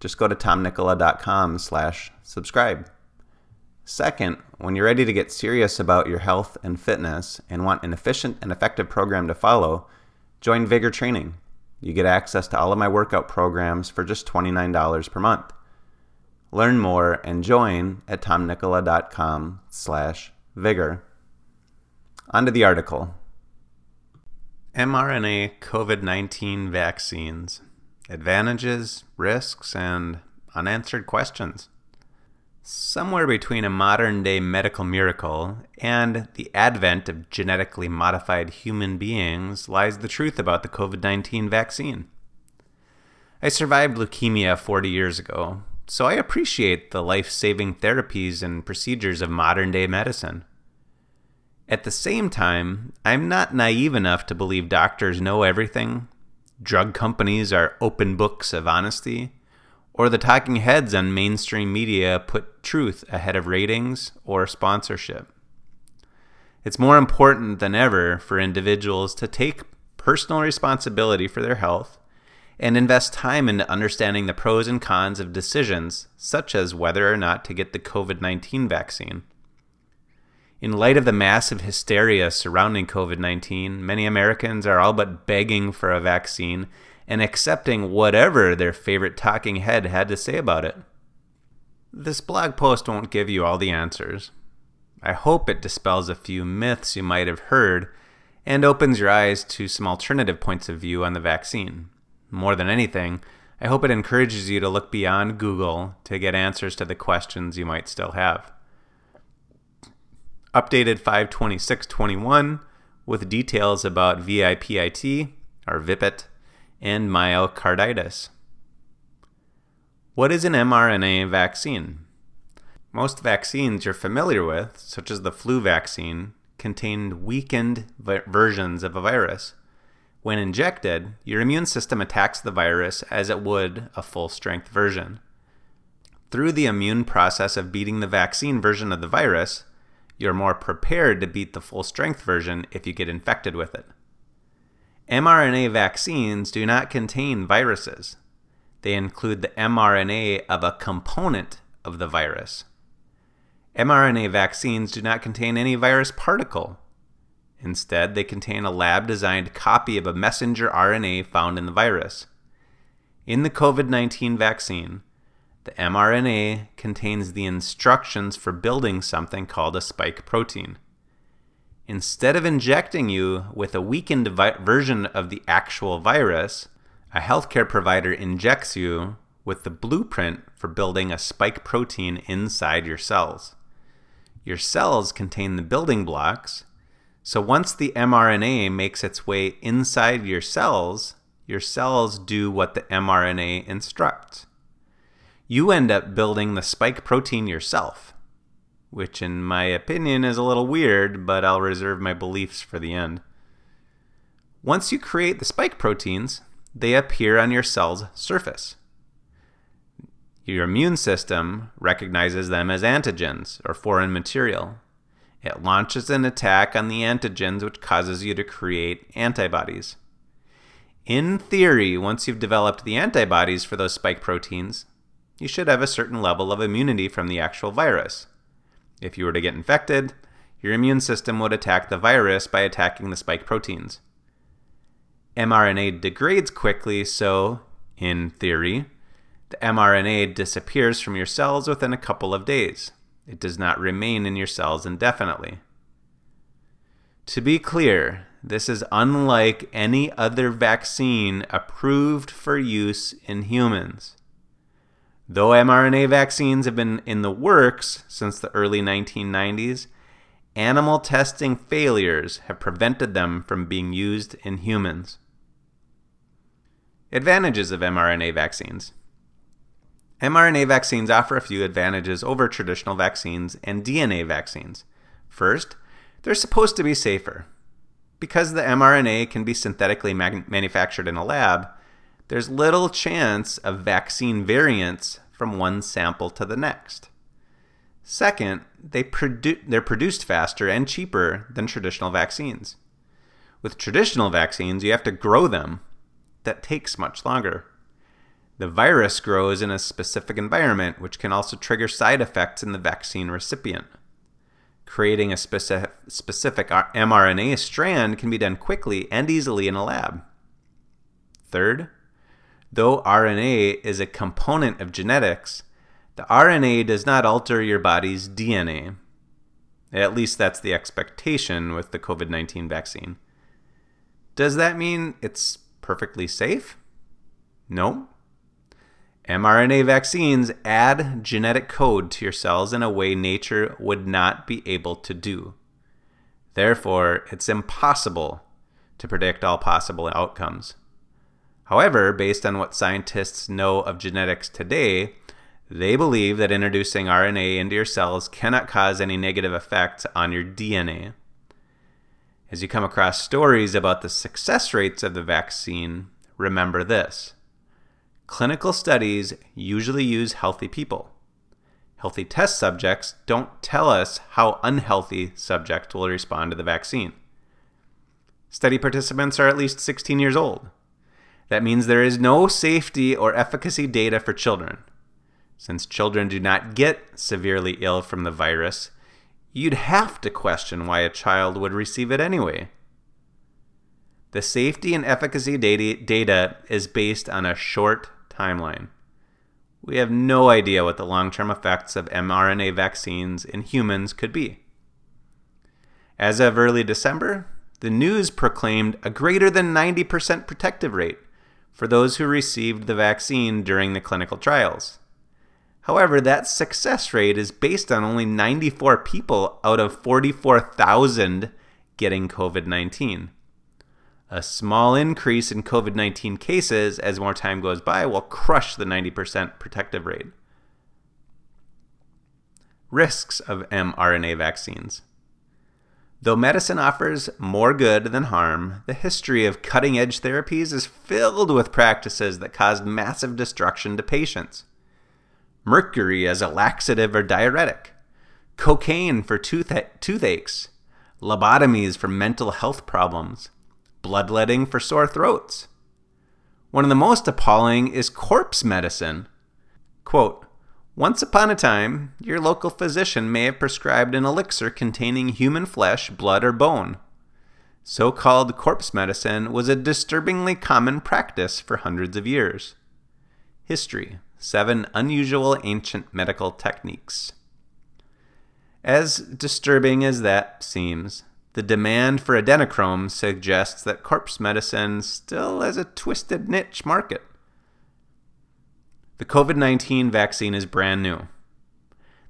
just go to tomnikkola.com slash subscribe. Second, when you're ready to get serious about your health and fitness and want an efficient and effective program to follow, join Vigor Training. You get access to all of my workout programs for just $29 per month. Learn more and join at tomnikkola.com slash vigor. On to the article. mRNA COVID-19 vaccines advantages, risks, and unanswered questions. Somewhere between a modern day medical miracle and the advent of genetically modified human beings lies the truth about the COVID 19 vaccine. I survived leukemia 40 years ago, so I appreciate the life saving therapies and procedures of modern day medicine. At the same time, I'm not naive enough to believe doctors know everything drug companies are open books of honesty, or the talking heads on mainstream media put truth ahead of ratings or sponsorship. It's more important than ever for individuals to take personal responsibility for their health and invest time into understanding the pros and cons of decisions, such as whether or not to get the COVID 19 vaccine. In light of the massive hysteria surrounding COVID 19, many Americans are all but begging for a vaccine and accepting whatever their favorite talking head had to say about it. This blog post won't give you all the answers. I hope it dispels a few myths you might have heard and opens your eyes to some alternative points of view on the vaccine. More than anything, I hope it encourages you to look beyond Google to get answers to the questions you might still have updated 52621 with details about VIPIT, or VIPIT, and myocarditis. What is an mRNA vaccine? Most vaccines you're familiar with, such as the flu vaccine, contain weakened vi- versions of a virus. When injected, your immune system attacks the virus as it would a full strength version. Through the immune process of beating the vaccine version of the virus, you're more prepared to beat the full strength version if you get infected with it. mRNA vaccines do not contain viruses. They include the mRNA of a component of the virus. mRNA vaccines do not contain any virus particle. Instead, they contain a lab designed copy of a messenger RNA found in the virus. In the COVID 19 vaccine, the mRNA contains the instructions for building something called a spike protein. Instead of injecting you with a weakened vi- version of the actual virus, a healthcare provider injects you with the blueprint for building a spike protein inside your cells. Your cells contain the building blocks, so once the mRNA makes its way inside your cells, your cells do what the mRNA instructs you end up building the spike protein yourself, which, in my opinion, is a little weird, but I'll reserve my beliefs for the end. Once you create the spike proteins, they appear on your cell's surface. Your immune system recognizes them as antigens or foreign material. It launches an attack on the antigens, which causes you to create antibodies. In theory, once you've developed the antibodies for those spike proteins, you should have a certain level of immunity from the actual virus. If you were to get infected, your immune system would attack the virus by attacking the spike proteins. mRNA degrades quickly, so, in theory, the mRNA disappears from your cells within a couple of days. It does not remain in your cells indefinitely. To be clear, this is unlike any other vaccine approved for use in humans. Though mRNA vaccines have been in the works since the early 1990s, animal testing failures have prevented them from being used in humans. Advantages of mRNA vaccines mRNA vaccines offer a few advantages over traditional vaccines and DNA vaccines. First, they're supposed to be safer. Because the mRNA can be synthetically manufactured in a lab, there's little chance of vaccine variants from one sample to the next. Second, they produ- they're produced faster and cheaper than traditional vaccines. With traditional vaccines, you have to grow them. That takes much longer. The virus grows in a specific environment, which can also trigger side effects in the vaccine recipient. Creating a specific, specific mRNA strand can be done quickly and easily in a lab. Third, though RNA is a component of genetics, the RNA does not alter your body's DNA. At least that's the expectation with the COVID 19 vaccine. Does that mean it's perfectly safe? No, mRNA vaccines add genetic code to your cells in a way nature would not be able to do. Therefore, it's impossible to predict all possible outcomes. However, based on what scientists know of genetics today, they believe that introducing RNA into your cells cannot cause any negative effects on your DNA. As you come across stories about the success rates of the vaccine, remember this. Clinical studies usually use healthy people. Healthy test subjects don't tell us how unhealthy subjects will respond to the vaccine. Study participants are at least 16 years old. That means there is no safety or efficacy data for children. Since children do not get severely ill from the virus, you'd have to question why a child would receive it anyway. The safety and efficacy data is based on a short timeline. We have no idea what the long term effects of mRNA vaccines in humans could be. As of early December, the news proclaimed a greater than 90% protective rate for those who received the vaccine during the clinical trials. However, that success rate is based on only 94 people out of 44,000 getting COVID 19. A small increase in COVID 19 cases as more time goes by will crush the 90% protective rate. Risks of mRNA vaccines. Though medicine offers more good than harm, the history of cutting edge therapies is filled with practices that caused massive destruction to patients. Mercury as a laxative or diuretic, cocaine for toothaches, lobotomies for mental health problems bloodletting for sore throats. One of the most appalling is corpse medicine. Quote, once upon a time, your local physician may have prescribed an elixir containing human flesh, blood, or bone. So called corpse medicine was a disturbingly common practice for hundreds of years. History Seven Unusual Ancient Medical Techniques. As disturbing as that seems, the demand for adrenochrome suggests that corpse medicine still has a twisted niche market. The COVID 19 vaccine is brand new.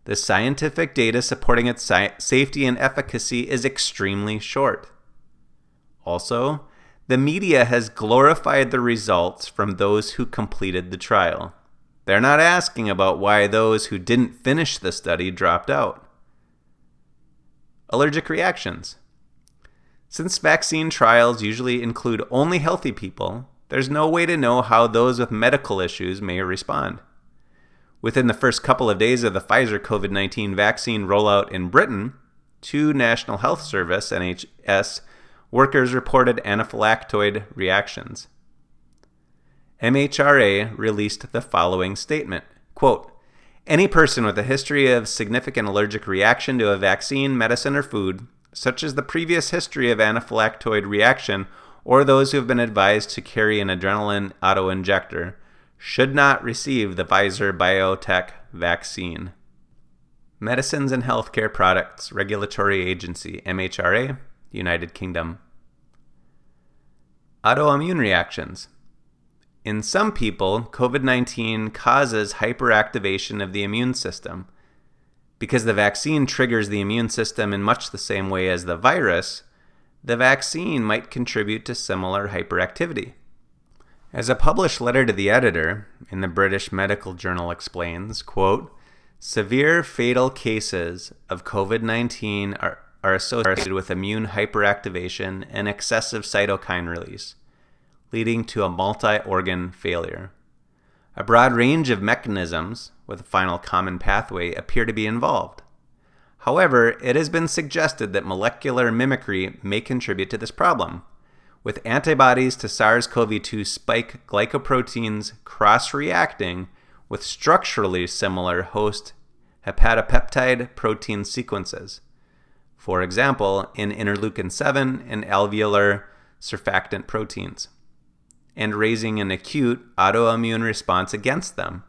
The scientific data supporting its safety and efficacy is extremely short. Also, the media has glorified the results from those who completed the trial. They're not asking about why those who didn't finish the study dropped out. Allergic reactions. Since vaccine trials usually include only healthy people, there's no way to know how those with medical issues may respond. Within the first couple of days of the Pfizer COVID 19 vaccine rollout in Britain, two National Health Service NHS workers reported anaphylactoid reactions. MHRA released the following statement quote, Any person with a history of significant allergic reaction to a vaccine, medicine, or food such as the previous history of anaphylactoid reaction or those who have been advised to carry an adrenaline autoinjector, should not receive the Pfizer BioNTech vaccine. Medicines and Healthcare Products Regulatory Agency, MHRA, United Kingdom. Autoimmune reactions. In some people, COVID 19 causes hyperactivation of the immune system because the vaccine triggers the immune system in much the same way as the virus, the vaccine might contribute to similar hyperactivity. As a published letter to the editor in the British Medical Journal explains, quote, severe fatal cases of COVID-19 are, are associated with immune hyperactivation and excessive cytokine release, leading to a multi-organ failure. A broad range of mechanisms with a final common pathway appear to be involved. However, it has been suggested that molecular mimicry may contribute to this problem, with antibodies to SARS CoV 2 spike glycoproteins cross reacting with structurally similar host heptapeptide protein sequences. For example, in interleukin 7 and alveolar surfactant proteins, and raising an acute autoimmune response against them.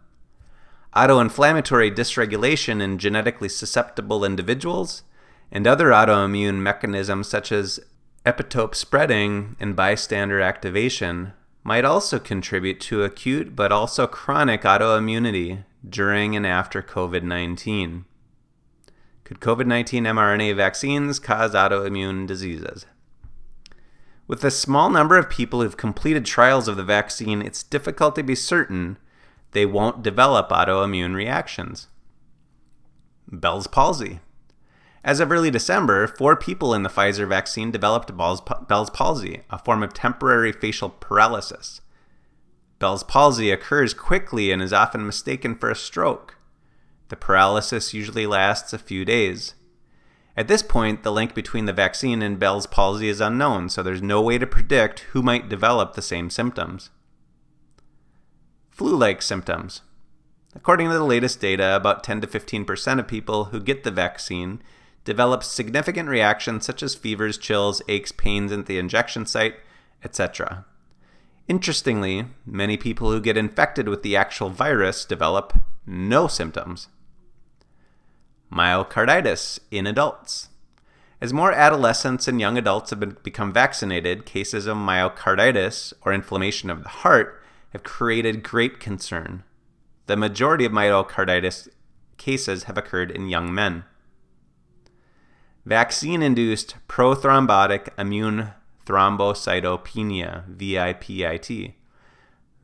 Autoinflammatory dysregulation in genetically susceptible individuals and other autoimmune mechanisms such as epitope spreading and bystander activation might also contribute to acute but also chronic autoimmunity during and after COVID 19. Could COVID 19 mRNA vaccines cause autoimmune diseases? With a small number of people who've completed trials of the vaccine, it's difficult to be certain they won't develop autoimmune reactions. Bell's palsy. As of early December, four people in the Pfizer vaccine developed Bell's palsy, a form of temporary facial paralysis. Bell's palsy occurs quickly and is often mistaken for a stroke. The paralysis usually lasts a few days. At this point, the link between the vaccine and Bell's palsy is unknown, so there's no way to predict who might develop the same symptoms. Flu like symptoms. According to the latest data, about 10 to 15% of people who get the vaccine develop significant reactions such as fevers, chills, aches, pains at the injection site, etc. Interestingly, many people who get infected with the actual virus develop no symptoms. Myocarditis in adults. As more adolescents and young adults have been, become vaccinated, cases of myocarditis or inflammation of the heart have created great concern. The majority of myocarditis cases have occurred in young men. Vaccine induced prothrombotic immune thrombocytopenia, VIPIT.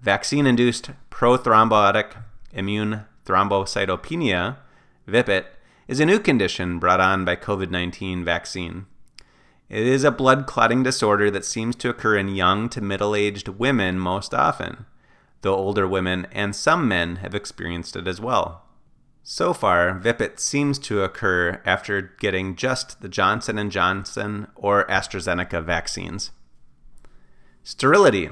Vaccine induced prothrombotic immune thrombocytopenia, VIPIT, is a new condition brought on by COVID 19 vaccine. It is a blood clotting disorder that seems to occur in young to middle aged women most often, though older women and some men have experienced it as well. So far, VIPIT seems to occur after getting just the Johnson & Johnson or AstraZeneca vaccines. Sterility.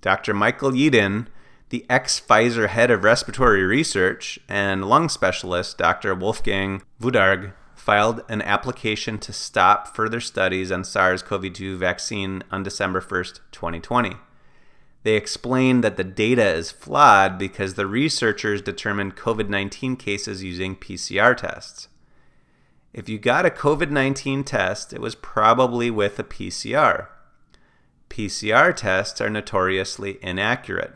Dr. Michael Yeadon, the ex-Pfizer head of respiratory research and lung specialist Dr. Wolfgang Wodarg filed an application to stop further studies on SARS-CoV-2 vaccine on December 1st, 2020. They explained that the data is flawed because the researchers determined COVID 19 cases using PCR tests. If you got a COVID 19 test, it was probably with a PCR. PCR tests are notoriously inaccurate.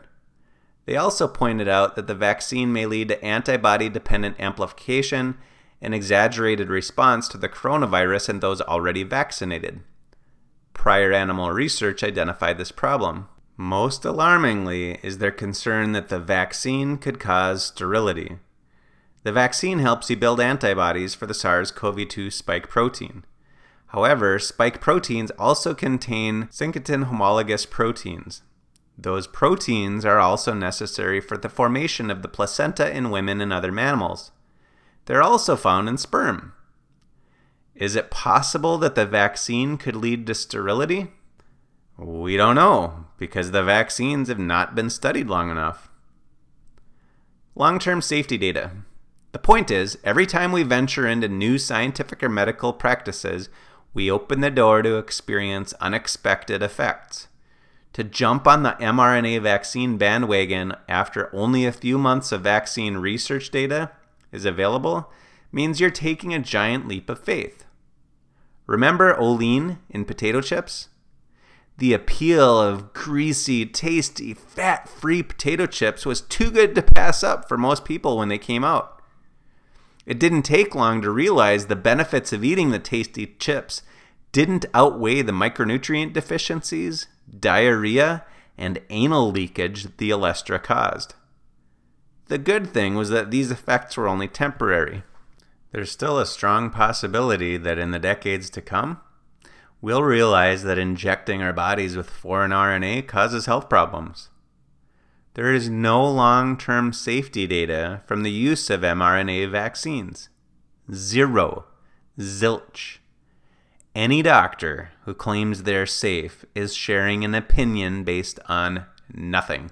They also pointed out that the vaccine may lead to antibody dependent amplification and exaggerated response to the coronavirus in those already vaccinated. Prior animal research identified this problem. Most alarmingly is their concern that the vaccine could cause sterility. The vaccine helps you build antibodies for the SARS CoV 2 spike protein. However, spike proteins also contain syncytin homologous proteins. Those proteins are also necessary for the formation of the placenta in women and other mammals. They're also found in sperm. Is it possible that the vaccine could lead to sterility? We don't know because the vaccines have not been studied long enough. Long term safety data. The point is, every time we venture into new scientific or medical practices, we open the door to experience unexpected effects. To jump on the mRNA vaccine bandwagon after only a few months of vaccine research data is available means you're taking a giant leap of faith. Remember Olean in potato chips? The appeal of greasy, tasty, fat free potato chips was too good to pass up for most people when they came out. It didn't take long to realize the benefits of eating the tasty chips didn't outweigh the micronutrient deficiencies, diarrhea, and anal leakage the olestra caused. The good thing was that these effects were only temporary. There's still a strong possibility that in the decades to come, we'll realize that injecting our bodies with foreign RNA causes health problems. There is no long term safety data from the use of mRNA vaccines. Zero. Zilch. Any doctor who claims they're safe is sharing an opinion based on nothing.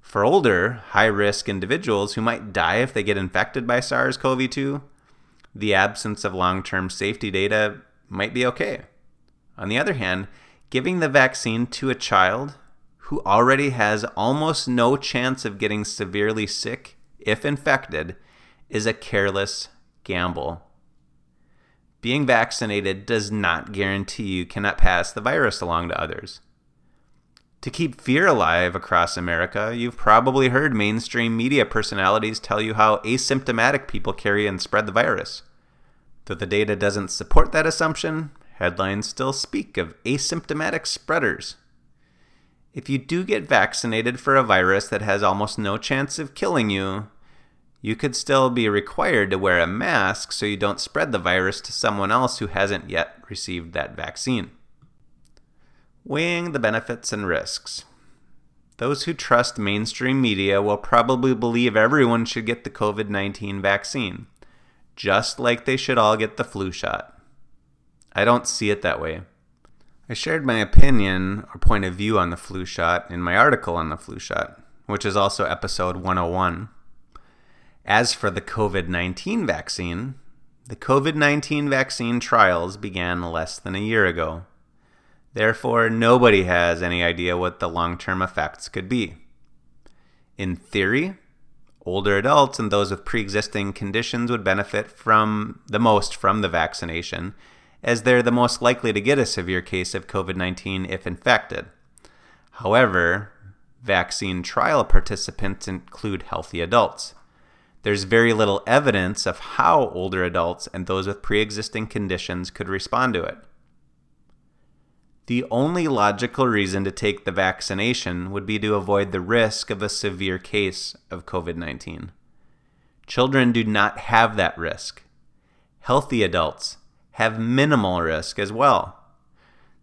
For older, high risk individuals who might die if they get infected by SARS CoV 2, the absence of long term safety data might be okay. On the other hand, giving the vaccine to a child who already has almost no chance of getting severely sick if infected is a careless gamble. Being vaccinated does not guarantee you cannot pass the virus along to others. To keep fear alive across America, you've probably heard mainstream media personalities tell you how asymptomatic people carry and spread the virus. Though the data doesn't support that assumption, headlines still speak of asymptomatic spreaders. If you do get vaccinated for a virus that has almost no chance of killing you, you could still be required to wear a mask so you don't spread the virus to someone else who hasn't yet received that vaccine. Weighing the benefits and risks. Those who trust mainstream media will probably believe everyone should get the COVID 19 vaccine, just like they should all get the flu shot. I don't see it that way. I shared my opinion or point of view on the flu shot in my article on the flu shot, which is also episode 101. As for the COVID 19 vaccine, the COVID 19 vaccine trials began less than a year ago. Therefore, nobody has any idea what the long term effects could be. In theory, older adults and those with pre existing conditions would benefit from the most from the vaccination, as they're the most likely to get a severe case of COVID 19 if infected. However, vaccine trial participants include healthy adults. There's very little evidence of how older adults and those with pre existing conditions could respond to it. The only logical reason to take the vaccination would be to avoid the risk of a severe case of COVID 19. Children do not have that risk. Healthy adults have minimal risk as well.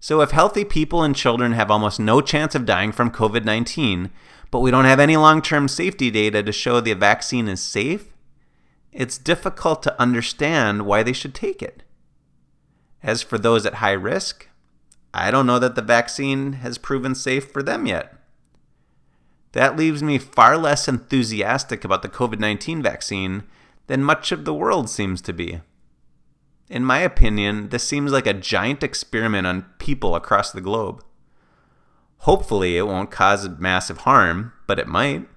So, if healthy people and children have almost no chance of dying from COVID 19, but we don't have any long term safety data to show the vaccine is safe, it's difficult to understand why they should take it. As for those at high risk, I don't know that the vaccine has proven safe for them yet. That leaves me far less enthusiastic about the COVID 19 vaccine than much of the world seems to be. In my opinion, this seems like a giant experiment on people across the globe. Hopefully, it won't cause massive harm, but it might.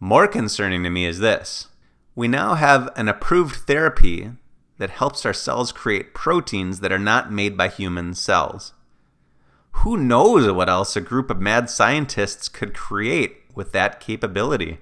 More concerning to me is this we now have an approved therapy that helps our cells create proteins that are not made by human cells. Who knows what else a group of mad scientists could create with that capability?